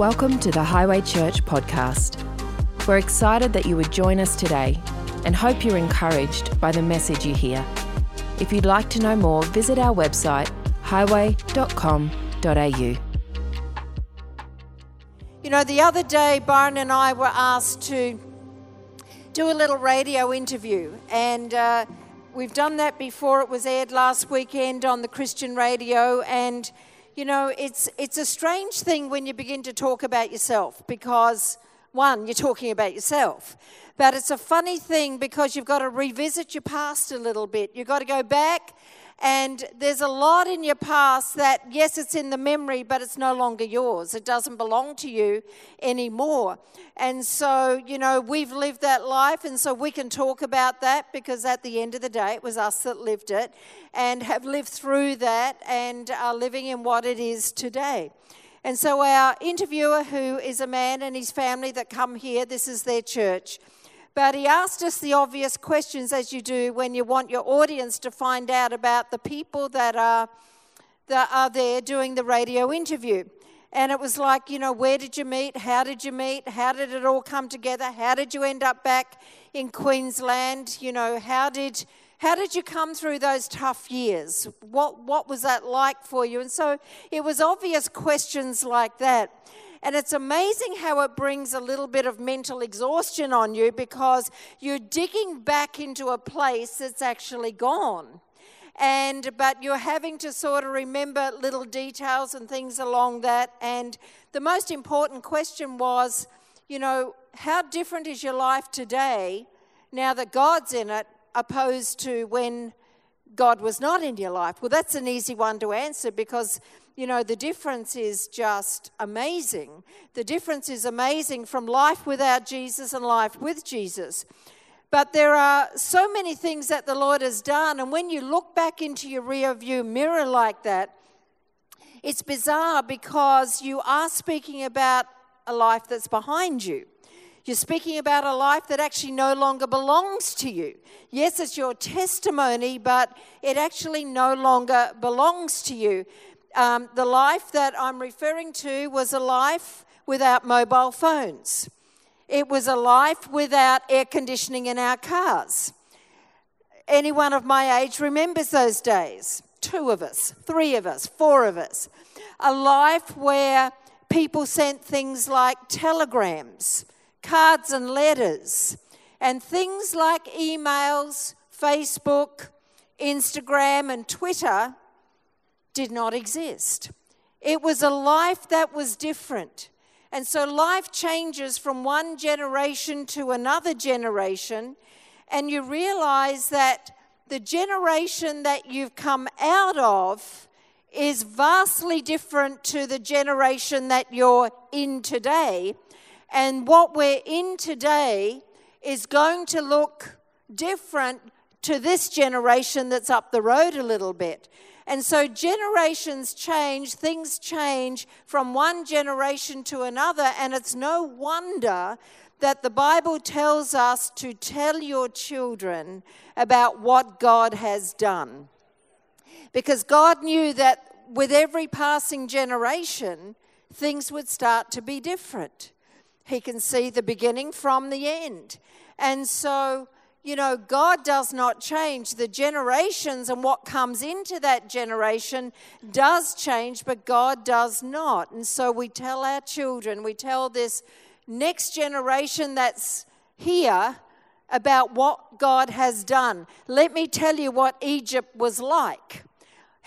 Welcome to the Highway Church podcast. We're excited that you would join us today and hope you're encouraged by the message you hear. If you'd like to know more, visit our website highway.com.au. You know, the other day, Byron and I were asked to do a little radio interview, and uh, we've done that before. It was aired last weekend on the Christian radio, and you know, it's it's a strange thing when you begin to talk about yourself because one, you're talking about yourself. But it's a funny thing because you've got to revisit your past a little bit. You've got to go back and there's a lot in your past that, yes, it's in the memory, but it's no longer yours. It doesn't belong to you anymore. And so, you know, we've lived that life, and so we can talk about that because at the end of the day, it was us that lived it and have lived through that and are living in what it is today. And so, our interviewer, who is a man and his family that come here, this is their church. But he asked us the obvious questions, as you do when you want your audience to find out about the people that are, that are there doing the radio interview. And it was like, you know, where did you meet? How did you meet? How did it all come together? How did you end up back in Queensland? You know, how did how did you come through those tough years? What what was that like for you? And so it was obvious questions like that. And it's amazing how it brings a little bit of mental exhaustion on you because you're digging back into a place that's actually gone. And but you're having to sort of remember little details and things along that. And the most important question was, you know, how different is your life today now that God's in it, opposed to when God was not in your life? Well, that's an easy one to answer because you know, the difference is just amazing. The difference is amazing from life without Jesus and life with Jesus. But there are so many things that the Lord has done, and when you look back into your rear view mirror like that, it's bizarre because you are speaking about a life that's behind you. You're speaking about a life that actually no longer belongs to you. Yes, it's your testimony, but it actually no longer belongs to you um, the life that I'm referring to was a life without mobile phones. It was a life without air conditioning in our cars. Anyone of my age remembers those days. Two of us, three of us, four of us. A life where people sent things like telegrams, cards, and letters, and things like emails, Facebook, Instagram, and Twitter did not exist. It was a life that was different. And so life changes from one generation to another generation, and you realize that the generation that you've come out of is vastly different to the generation that you're in today. And what we're in today is going to look different to this generation that's up the road a little bit. And so generations change, things change from one generation to another, and it's no wonder that the Bible tells us to tell your children about what God has done. Because God knew that with every passing generation, things would start to be different. He can see the beginning from the end. And so you know, God does not change. The generations and what comes into that generation does change, but God does not. And so we tell our children, we tell this next generation that's here about what God has done. Let me tell you what Egypt was like.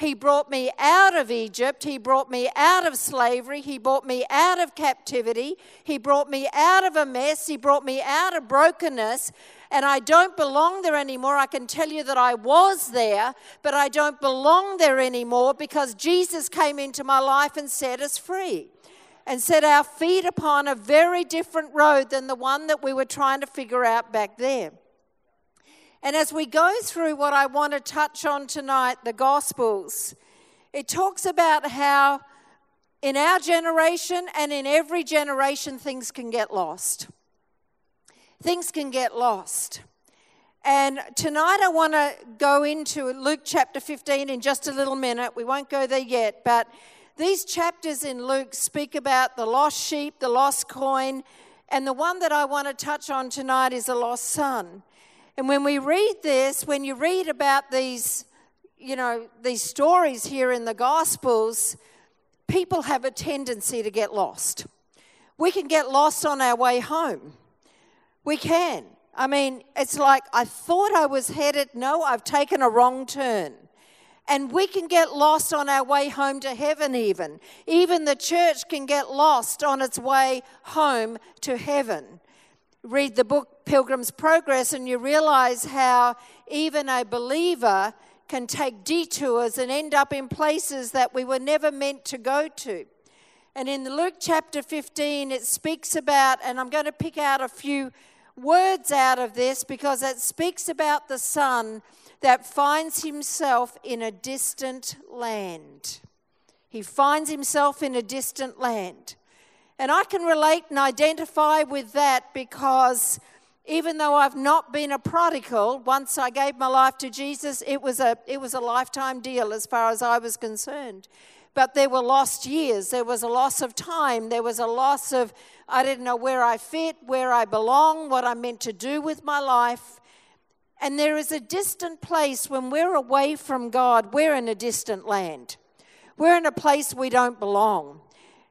He brought me out of Egypt. He brought me out of slavery. He brought me out of captivity. He brought me out of a mess. He brought me out of brokenness and I don't belong there anymore. I can tell you that I was there, but I don't belong there anymore because Jesus came into my life and set us free and set our feet upon a very different road than the one that we were trying to figure out back there. And as we go through what I want to touch on tonight, the Gospels, it talks about how in our generation and in every generation things can get lost things can get lost. And tonight I want to go into Luke chapter 15 in just a little minute. We won't go there yet, but These chapters in Luke speak about the lost sheep, the lost coin, and the one that I want to touch on tonight is a lost son. And when we read this, when you read about these, you know, these stories here in the Gospels, people have a tendency to get lost. We can get lost on our way home. We can. I mean, it's like I thought I was headed, no, I've taken a wrong turn. And we can get lost on our way home to heaven, even. Even the church can get lost on its way home to heaven. Read the book Pilgrim's Progress, and you realize how even a believer can take detours and end up in places that we were never meant to go to. And in Luke chapter 15, it speaks about, and I'm going to pick out a few words out of this because it speaks about the son that finds himself in a distant land. He finds himself in a distant land. And I can relate and identify with that because even though I've not been a prodigal, once I gave my life to Jesus, it was a, it was a lifetime deal as far as I was concerned. But there were lost years, there was a loss of time, there was a loss of, I didn't know where I fit, where I belong, what I'm meant to do with my life. And there is a distant place when we're away from God, we're in a distant land. We're in a place we don't belong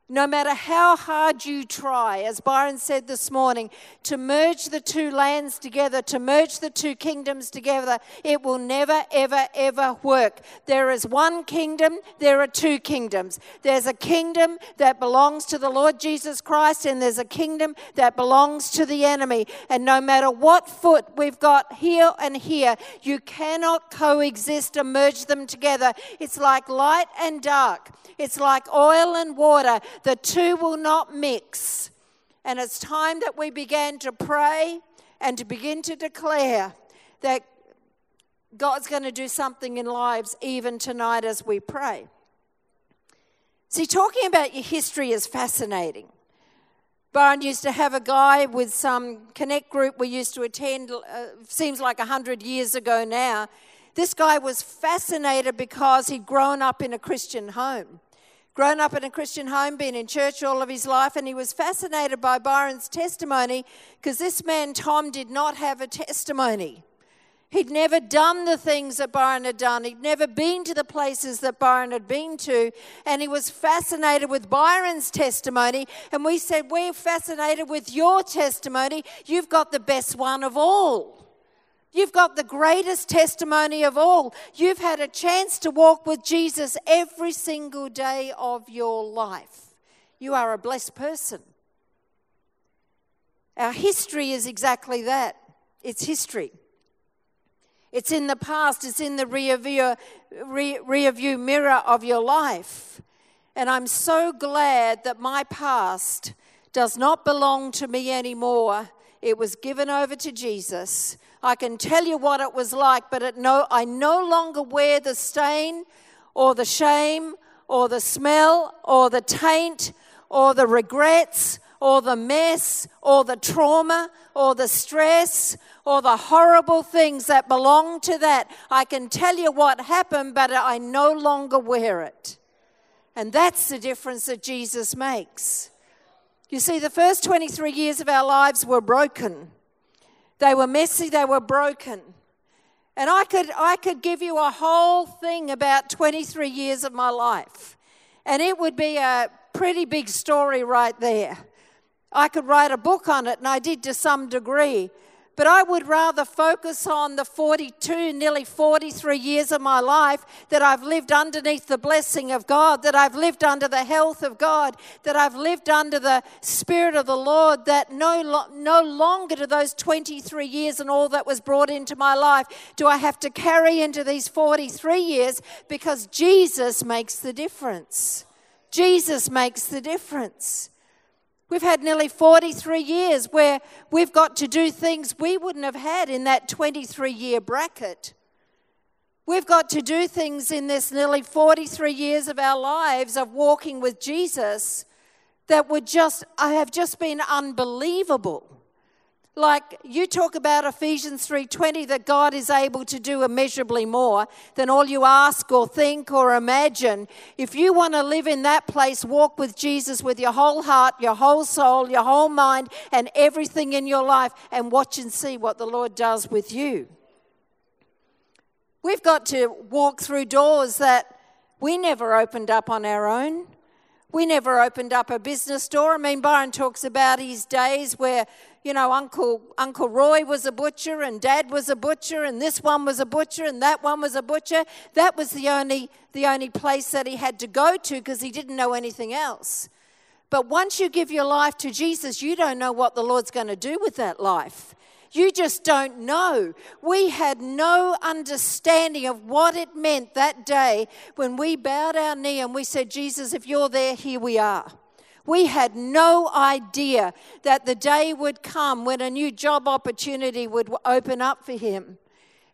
no matter how hard you try, as Byron said this morning, to merge the two lands together, to merge the two kingdoms together, it will never, ever, ever work. There is one kingdom, there are two kingdoms. There's a kingdom that belongs to the Lord Jesus Christ, and there's a kingdom that belongs to the enemy. And no matter what foot we've got here and here, you cannot coexist and merge them together. It's like light and dark. It's like oil and water. The two will not mix. And it's time that we began to pray and to begin to declare that God's going to do something in lives even tonight as we pray. See, talking about your history is fascinating. Byron used to have a guy with some connect group we used to attend, uh, seems like 100 years ago now. This guy was fascinated because he'd grown up in a Christian home. Grown up in a Christian home, been in church all of his life, and he was fascinated by Byron's testimony because this man, Tom, did not have a testimony. He'd never done the things that Byron had done. He'd never been to the places that Byron had been to. And he was fascinated with Byron's testimony. And we said, We're fascinated with your testimony. You've got the best one of all. You've got the greatest testimony of all. You've had a chance to walk with Jesus every single day of your life. You are a blessed person. Our history is exactly that it's history. It's in the past, it's in the rear view, rear view mirror of your life. And I'm so glad that my past does not belong to me anymore. It was given over to Jesus. I can tell you what it was like, but it no, I no longer wear the stain or the shame or the smell or the taint or the regrets or the mess or the trauma or the stress or the horrible things that belong to that. I can tell you what happened, but I no longer wear it. And that's the difference that Jesus makes. You see, the first 23 years of our lives were broken. They were messy, they were broken. And I could, I could give you a whole thing about 23 years of my life. And it would be a pretty big story right there. I could write a book on it, and I did to some degree. But I would rather focus on the 42, nearly 43 years of my life that I've lived underneath the blessing of God, that I've lived under the health of God, that I've lived under the Spirit of the Lord, that no, no longer to those 23 years and all that was brought into my life do I have to carry into these 43 years because Jesus makes the difference. Jesus makes the difference. We've had nearly 43 years where we've got to do things we wouldn't have had in that 23 year bracket. We've got to do things in this nearly 43 years of our lives of walking with Jesus that would just, have just been unbelievable. Like you talk about Ephesians 3:20 that God is able to do immeasurably more than all you ask or think or imagine. If you want to live in that place, walk with Jesus with your whole heart, your whole soul, your whole mind and everything in your life and watch and see what the Lord does with you. We've got to walk through doors that we never opened up on our own. We never opened up a business door. I mean, Byron talks about his days where you know, Uncle, Uncle Roy was a butcher and Dad was a butcher and this one was a butcher and that one was a butcher. That was the only, the only place that he had to go to because he didn't know anything else. But once you give your life to Jesus, you don't know what the Lord's going to do with that life. You just don't know. We had no understanding of what it meant that day when we bowed our knee and we said, Jesus, if you're there, here we are. We had no idea that the day would come when a new job opportunity would open up for him.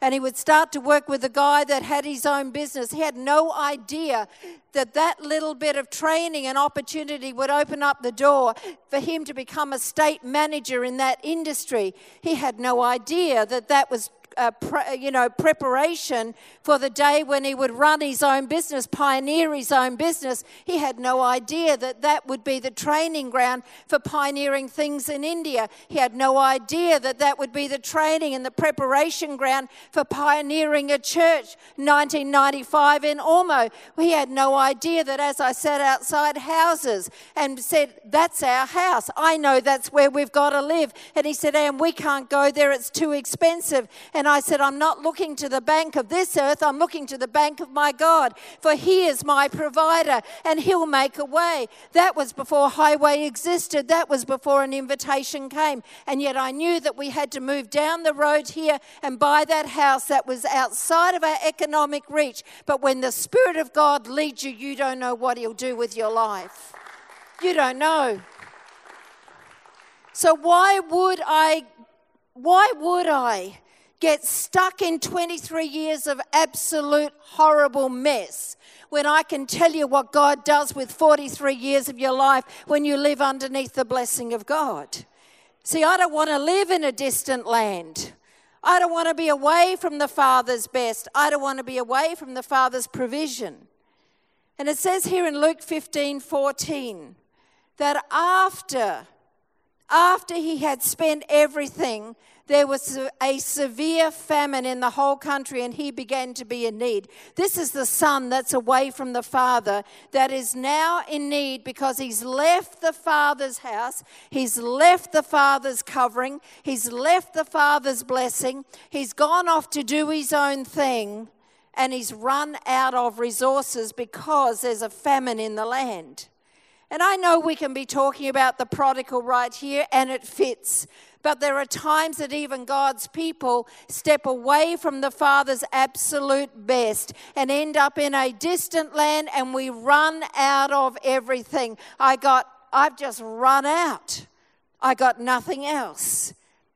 And he would start to work with a guy that had his own business. He had no idea that that little bit of training and opportunity would open up the door for him to become a state manager in that industry. He had no idea that that was uh, pre, you know, preparation for the day when he would run his own business, pioneer his own business. He had no idea that that would be the training ground for pioneering things in India. He had no idea that that would be the training and the preparation ground for pioneering a church 1995 in Ormeau. He had no idea that as I sat outside houses and said, That's our house. I know that's where we've got to live. And he said, And we can't go there, it's too expensive. And I said, I'm not looking to the bank of this earth, I'm looking to the bank of my God, for He is my provider and He'll make a way. That was before highway existed, that was before an invitation came. And yet I knew that we had to move down the road here and buy that house that was outside of our economic reach. But when the Spirit of God leads you, you don't know what He'll do with your life. You don't know. So why would I why would I get stuck in 23 years of absolute horrible mess when I can tell you what God does with 43 years of your life when you live underneath the blessing of God. See, I don't want to live in a distant land. I don't want to be away from the Father's best. I don't want to be away from the Father's provision. And it says here in Luke 15 14 that after, after he had spent everything, there was a severe famine in the whole country and he began to be in need. This is the son that's away from the father that is now in need because he's left the father's house, he's left the father's covering, he's left the father's blessing, he's gone off to do his own thing, and he's run out of resources because there's a famine in the land. And I know we can be talking about the prodigal right here, and it fits. But there are times that even God's people step away from the Father's absolute best and end up in a distant land, and we run out of everything. I got, I've just run out. I got nothing else.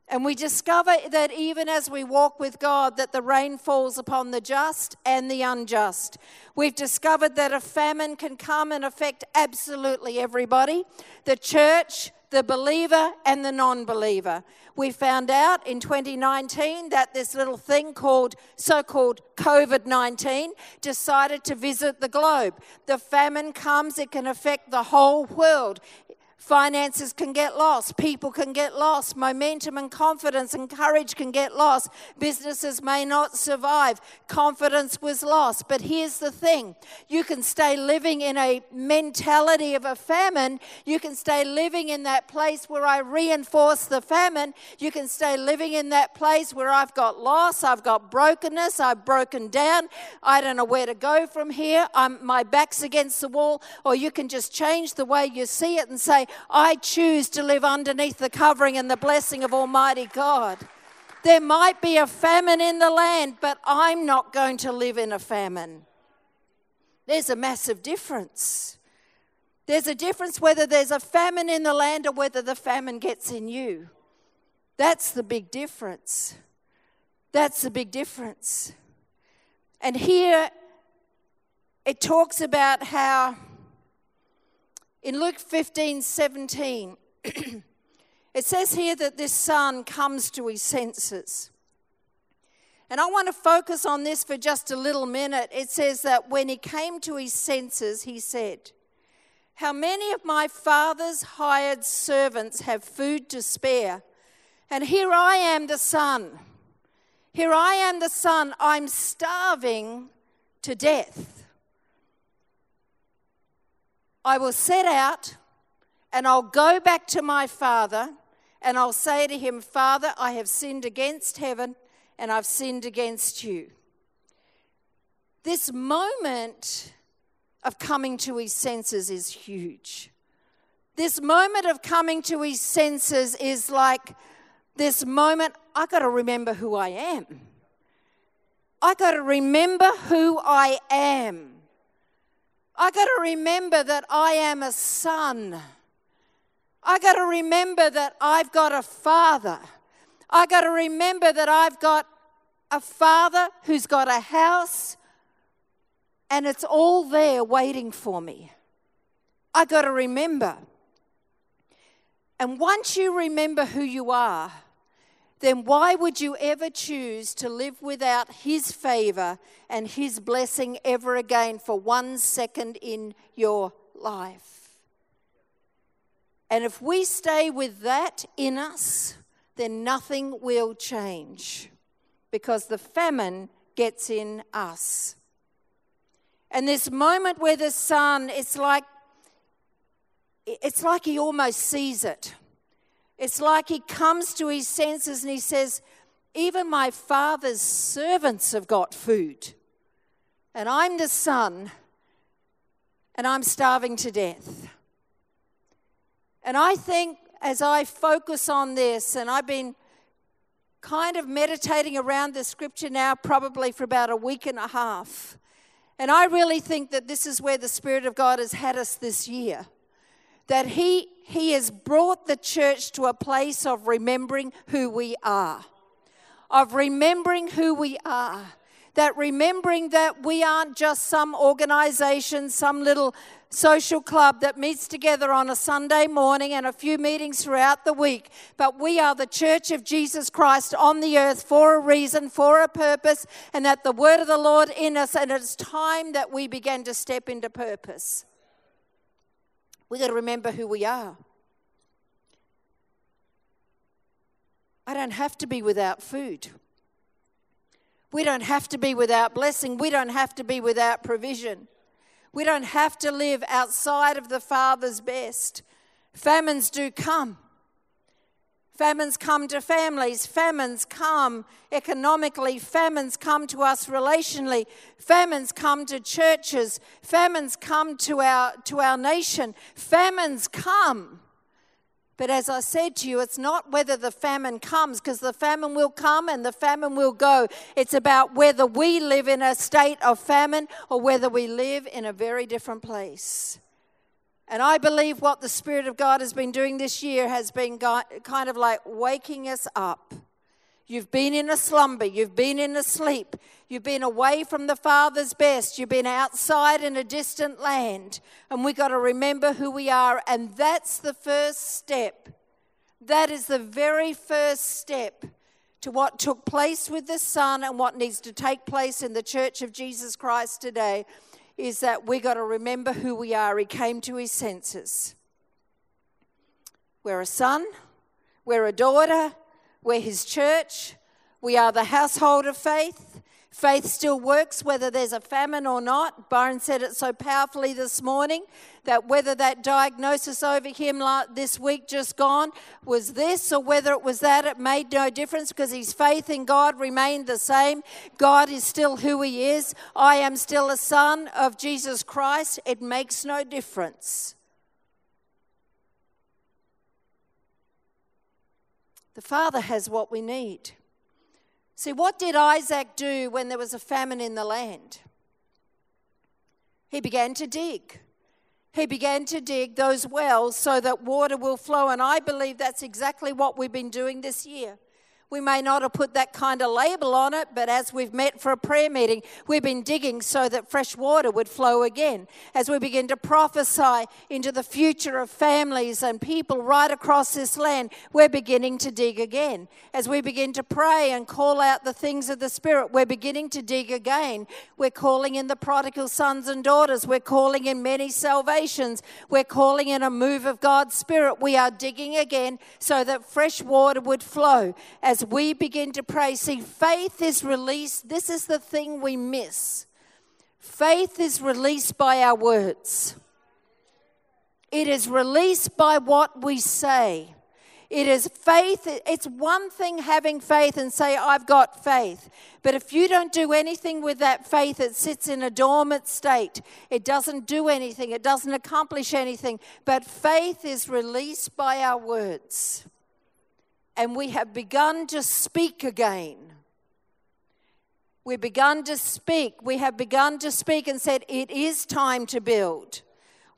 And we discover that even as we walk with God, that the rain falls upon the just and the unjust. We've discovered that a famine can come and affect absolutely everybody the church, the believer, and the non believer. We found out in 2019 that this little thing called so called COVID 19 decided to visit the globe. The famine comes, it can affect the whole world. Finances can get lost. People can get lost. Momentum and confidence and courage can get lost. Businesses may not survive. Confidence was lost. But here's the thing you can stay living in a mentality of a famine. You can stay living in that place where I reinforce the famine. You can stay living in that place where I've got loss, I've got brokenness, I've broken down. I don't know where to go from here. I'm, my back's against the wall. Or you can just change the way you see it and say, I choose to live underneath the covering and the blessing of Almighty God. There might be a famine in the land, but I'm not going to live in a famine. There's a massive difference. There's a difference whether there's a famine in the land or whether the famine gets in you. That's the big difference. That's the big difference. And here it talks about how in Luke 15 17, It says here that this son comes to his senses. And I want to focus on this for just a little minute. It says that when he came to his senses, he said, How many of my father's hired servants have food to spare? And here I am, the son. Here I am, the son. I'm starving to death. I will set out and I'll go back to my father and I'll say to him, Father, I have sinned against heaven and I've sinned against you. This moment of coming to his senses is huge. This moment of coming to his senses is like this moment, I got to remember who I am. I got to remember who I am. I got to remember that I am a son. I got to remember that I've got a father. I got to remember that I've got a father who's got a house and it's all there waiting for me. I got to remember. And once you remember who you are, then why would you ever choose to live without His favor and His blessing ever again for one second in your life? And if we stay with that in us, then nothing will change because the famine gets in us. And this moment where the son, it's like it's like he almost sees it. It's like he comes to his senses and he says, Even my father's servants have got food. And I'm the son, and I'm starving to death. And I think as I focus on this, and I've been kind of meditating around the scripture now probably for about a week and a half. And I really think that this is where the Spirit of God has had us this year that he, he has brought the church to a place of remembering who we are. Of remembering who we are. That remembering that we aren't just some organization, some little social club that meets together on a Sunday morning and a few meetings throughout the week, but we are the church of Jesus Christ on the earth for a reason, for a purpose, and that the word of the Lord in us, and it's time that we begin to step into purpose. We've got to remember who we are. I don't have to be without food. We don't have to be without blessing. We don't have to be without provision. We don't have to live outside of the Father's best. Famines do come. Famines come to families, famines come economically, famines come to us relationally, famines come to churches, famines come to our, to our nation, famines come. But as I said to you, it's not whether the famine comes, because the famine will come and the famine will go. It's about whether we live in a state of famine or whether we live in a very different place. And I believe what the Spirit of God has been doing this year has been kind of like waking us up. You've been in a slumber, you've been in a sleep, you've been away from the Father's best, you've been outside in a distant land. And we've got to remember who we are. And that's the first step. That is the very first step to what took place with the Son and what needs to take place in the church of Jesus Christ today is that we got to remember who we are. He came to his senses. We're a son, we're a daughter, we're his church, we are the household of faith. Faith still works whether there's a famine or not. Byron said it so powerfully this morning that whether that diagnosis over him this week just gone was this or whether it was that, it made no difference because his faith in God remained the same. God is still who he is. I am still a son of Jesus Christ. It makes no difference. The Father has what we need. See, what did Isaac do when there was a famine in the land? He began to dig. He began to dig those wells so that water will flow. And I believe that's exactly what we've been doing this year. We may not have put that kind of label on it, but as we've met for a prayer meeting, we've been digging so that fresh water would flow again. As we begin to prophesy into the future of families and people right across this land, we're beginning to dig again. As we begin to pray and call out the things of the Spirit, we're beginning to dig again. We're calling in the prodigal sons and daughters. We're calling in many salvations. We're calling in a move of God's Spirit. We are digging again so that fresh water would flow. As we begin to pray, see, faith is released. This is the thing we miss. Faith is released by our words, it is released by what we say. It is faith. It's one thing having faith and say, I've got faith. But if you don't do anything with that faith, it sits in a dormant state. It doesn't do anything, it doesn't accomplish anything. But faith is released by our words and we have begun to speak again. We've begun to speak. We have begun to speak and said, It is time to build.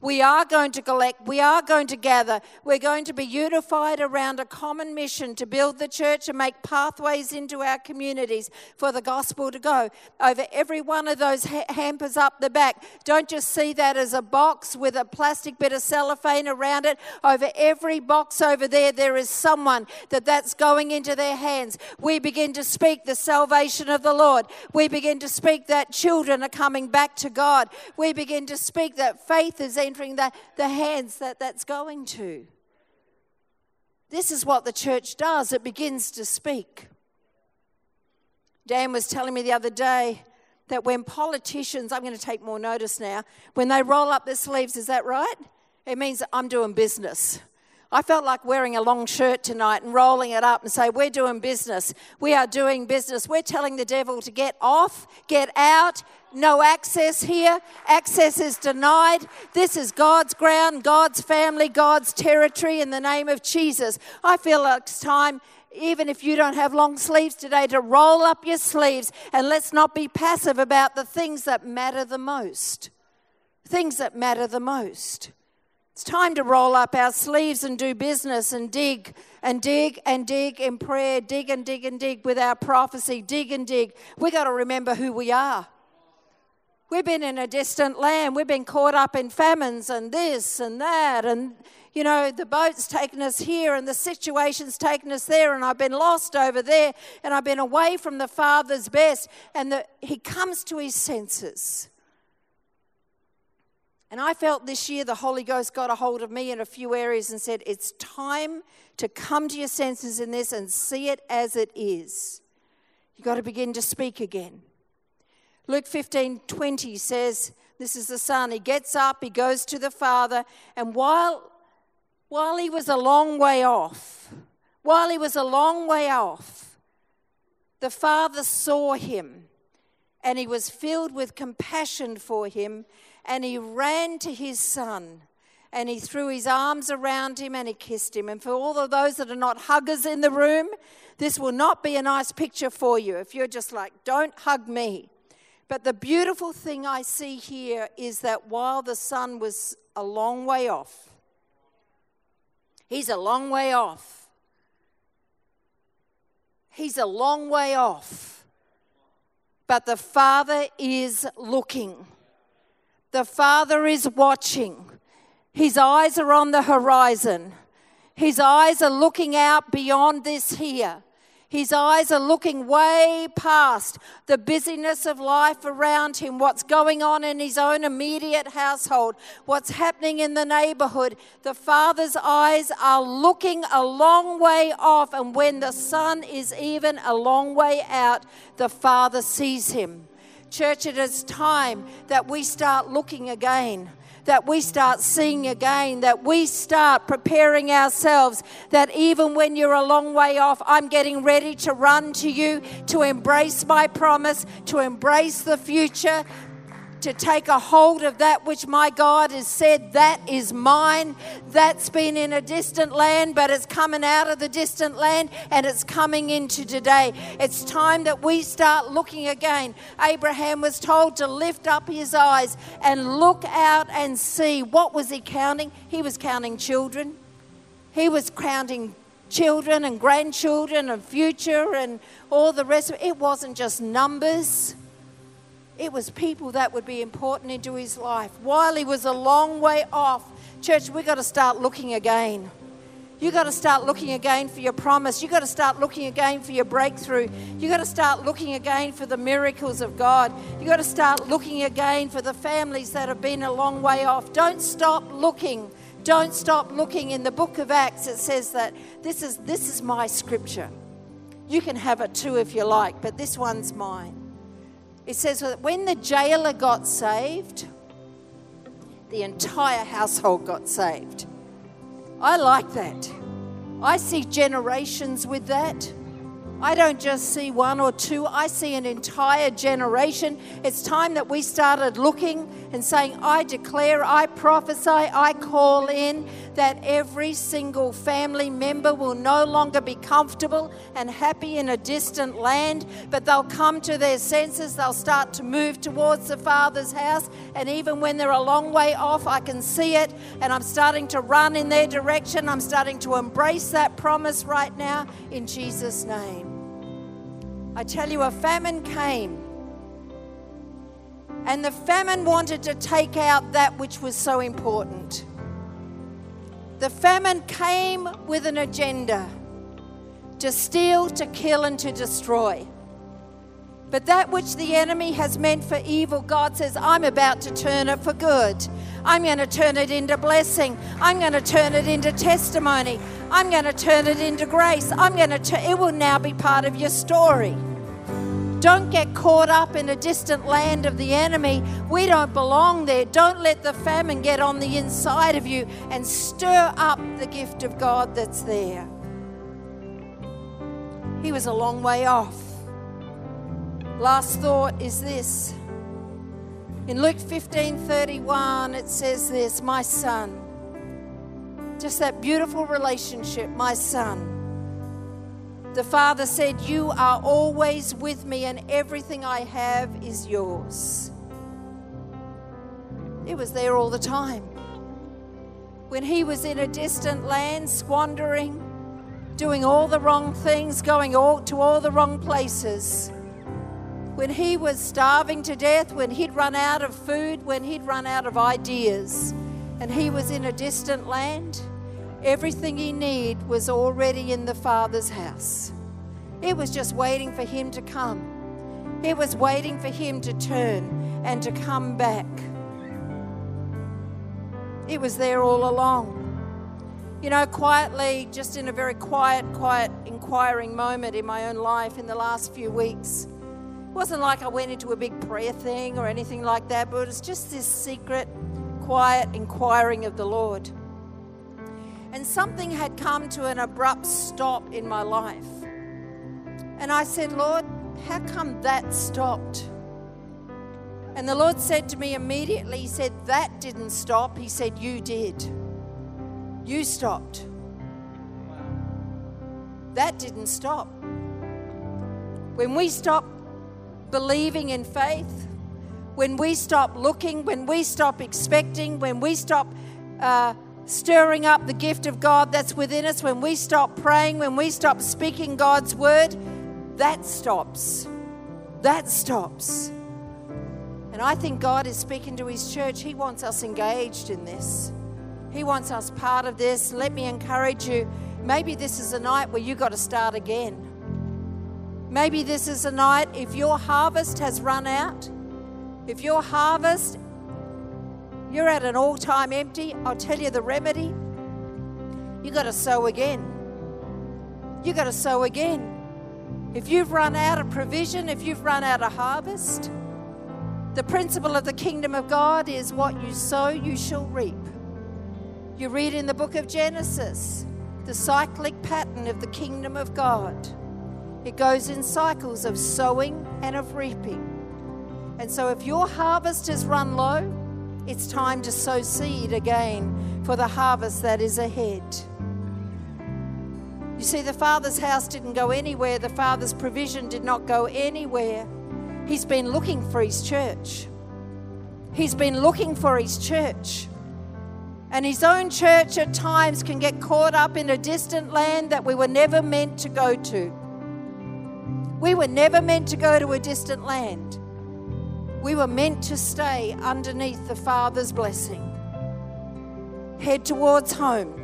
We are going to collect, we are going to gather, we're going to be unified around a common mission to build the church and make pathways into our communities for the gospel to go. Over every one of those ha- hampers up the back, don't just see that as a box with a plastic bit of cellophane around it. Over every box over there, there is someone that that's going into their hands. We begin to speak the salvation of the Lord. We begin to speak that children are coming back to God. We begin to speak that faith is in entering the, the hands that that's going to. This is what the church does it begins to speak. Dan was telling me the other day that when politicians, I'm going to take more notice now, when they roll up their sleeves, is that right? It means I'm doing business. I felt like wearing a long shirt tonight and rolling it up and say, We're doing business. We are doing business. We're telling the devil to get off, get out, no access here. Access is denied. This is God's ground, God's family, God's territory in the name of Jesus. I feel like it's time even if you don't have long sleeves today, to roll up your sleeves and let's not be passive about the things that matter the most. Things that matter the most. It's time to roll up our sleeves and do business and dig and dig and dig in prayer, dig and dig and dig with our prophecy, dig and dig. We've got to remember who we are. We've been in a distant land. We've been caught up in famines and this and that. And, you know, the boat's taken us here and the situation's taken us there. And I've been lost over there and I've been away from the Father's best. And the, he comes to his senses. And I felt this year the Holy Ghost got a hold of me in a few areas and said, It's time to come to your senses in this and see it as it is. You've got to begin to speak again. Luke 15 20 says, This is the son. He gets up, he goes to the father, and while, while he was a long way off, while he was a long way off, the father saw him and he was filled with compassion for him and he ran to his son and he threw his arms around him and he kissed him. And for all of those that are not huggers in the room, this will not be a nice picture for you if you're just like, don't hug me. But the beautiful thing I see here is that while the son was a long way off, he's a long way off. He's a long way off. But the father is looking. The Father is watching. His eyes are on the horizon. His eyes are looking out beyond this here. His eyes are looking way past the busyness of life around him, what's going on in his own immediate household, what's happening in the neighborhood. The Father's eyes are looking a long way off, and when the Son is even a long way out, the Father sees him. Church, it is time that we start looking again that we start seeing again, that we start preparing ourselves, that even when you're a long way off, I'm getting ready to run to you, to embrace my promise, to embrace the future, to take a hold of that which my God has said, that is mine. That's been in a distant land, but it's coming out of the distant land and it's coming into today. It's time that we start looking again. Abraham was told to lift up his eyes and look out and see. What was he counting? He was counting children, he was counting children and grandchildren and future and all the rest of it. It wasn't just numbers. It was people that would be important into his life. While he was a long way off, church, we've got to start looking again. You've got to start looking again for your promise. You've got to start looking again for your breakthrough. You've got to start looking again for the miracles of God. You've got to start looking again for the families that have been a long way off. Don't stop looking. Don't stop looking. In the book of Acts, it says that this is, this is my scripture. You can have it too if you like, but this one's mine. It says that when the jailer got saved, the entire household got saved. I like that. I see generations with that. I don't just see one or two, I see an entire generation. It's time that we started looking and saying, I declare, I prophesy, I call in that every single family member will no longer be comfortable and happy in a distant land, but they'll come to their senses. They'll start to move towards the Father's house. And even when they're a long way off, I can see it and I'm starting to run in their direction. I'm starting to embrace that promise right now in Jesus' name. I tell you, a famine came. And the famine wanted to take out that which was so important. The famine came with an agenda to steal, to kill, and to destroy. But that which the enemy has meant for evil, God says, I'm about to turn it for good. I'm going to turn it into blessing. I'm going to turn it into testimony. I'm going to turn it into grace. I'm going to it will now be part of your story. Don't get caught up in a distant land of the enemy. We don't belong there. Don't let the famine get on the inside of you and stir up the gift of God that's there. He was a long way off. Last thought is this. In Luke 15 31, it says this My son. Just that beautiful relationship, my son. The father said, You are always with me, and everything I have is yours. It was there all the time. When he was in a distant land, squandering, doing all the wrong things, going all, to all the wrong places when he was starving to death, when he'd run out of food, when he'd run out of ideas, and he was in a distant land, everything he needed was already in the Father's house. It was just waiting for him to come. It was waiting for him to turn and to come back. It was there all along. You know, quietly, just in a very quiet, quiet, inquiring moment in my own life in the last few weeks, it wasn't like I went into a big prayer thing or anything like that, but it was just this secret, quiet inquiring of the Lord. And something had come to an abrupt stop in my life. And I said, Lord, how come that stopped? And the Lord said to me immediately, He said, That didn't stop. He said, You did. You stopped. That didn't stop. When we stop believing in faith, when we stop looking, when we stop expecting, when we stop uh, stirring up the gift of God that's within us, when we stop praying, when we stop speaking God's word, that stops. That stops. And I think God is speaking to His church. He wants us engaged in this. He wants us part of this. Let me encourage you. Maybe this is a night where you've got to start again. Maybe this is a night if your harvest has run out, if your harvest, you're at an all time empty, I'll tell you the remedy. You got to sow again. You got to sow again. If you've run out of provision, if you've run out of harvest, the principle of the kingdom of God is what you sow, you shall reap. You read in the book of Genesis the cyclic pattern of the kingdom of God. It goes in cycles of sowing and of reaping. And so, if your harvest has run low, it's time to sow seed again for the harvest that is ahead. You see, the Father's house didn't go anywhere, the Father's provision did not go anywhere. He's been looking for His church. He's been looking for His church. And his own church at times can get caught up in a distant land that we were never meant to go to. We were never meant to go to a distant land. We were meant to stay underneath the Father's blessing. Head towards home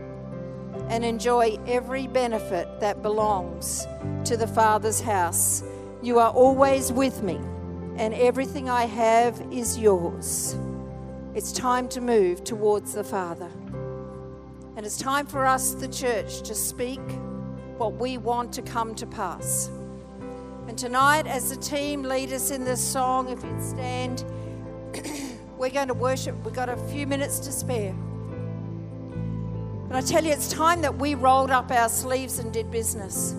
and enjoy every benefit that belongs to the Father's house. You are always with me, and everything I have is yours. It's time to move towards the Father. And it's time for us, the church, to speak what we want to come to pass. And tonight, as the team lead us in this song, if you'd stand, we're going to worship. We've got a few minutes to spare. But I tell you, it's time that we rolled up our sleeves and did business.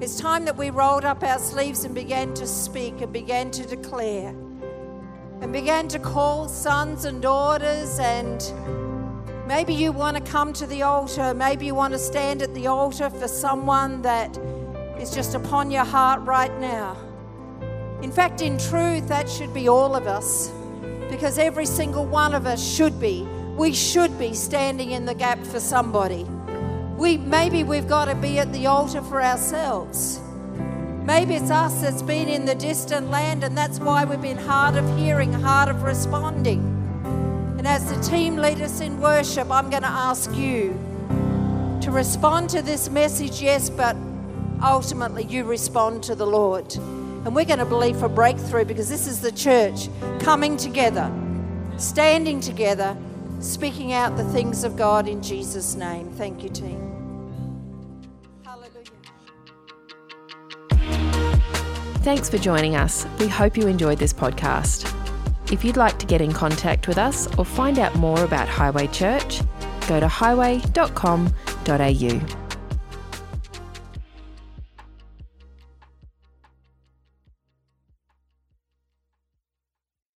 It's time that we rolled up our sleeves and began to speak and began to declare and began to call sons and daughters. And maybe you want to come to the altar. Maybe you want to stand at the altar for someone that is just upon your heart right now. In fact, in truth, that should be all of us because every single one of us should be. We should be standing in the gap for somebody. We maybe we've got to be at the altar for ourselves. Maybe it's us that's been in the distant land, and that's why we've been hard of hearing, hard of responding. And as the team lead us in worship, I'm going to ask you to respond to this message, yes, but ultimately you respond to the Lord. And we're going to believe for breakthrough because this is the church coming together, standing together, speaking out the things of God in Jesus' name. Thank you, team. Hallelujah. Thanks for joining us. We hope you enjoyed this podcast. If you'd like to get in contact with us or find out more about Highway Church, go to highway.com.au.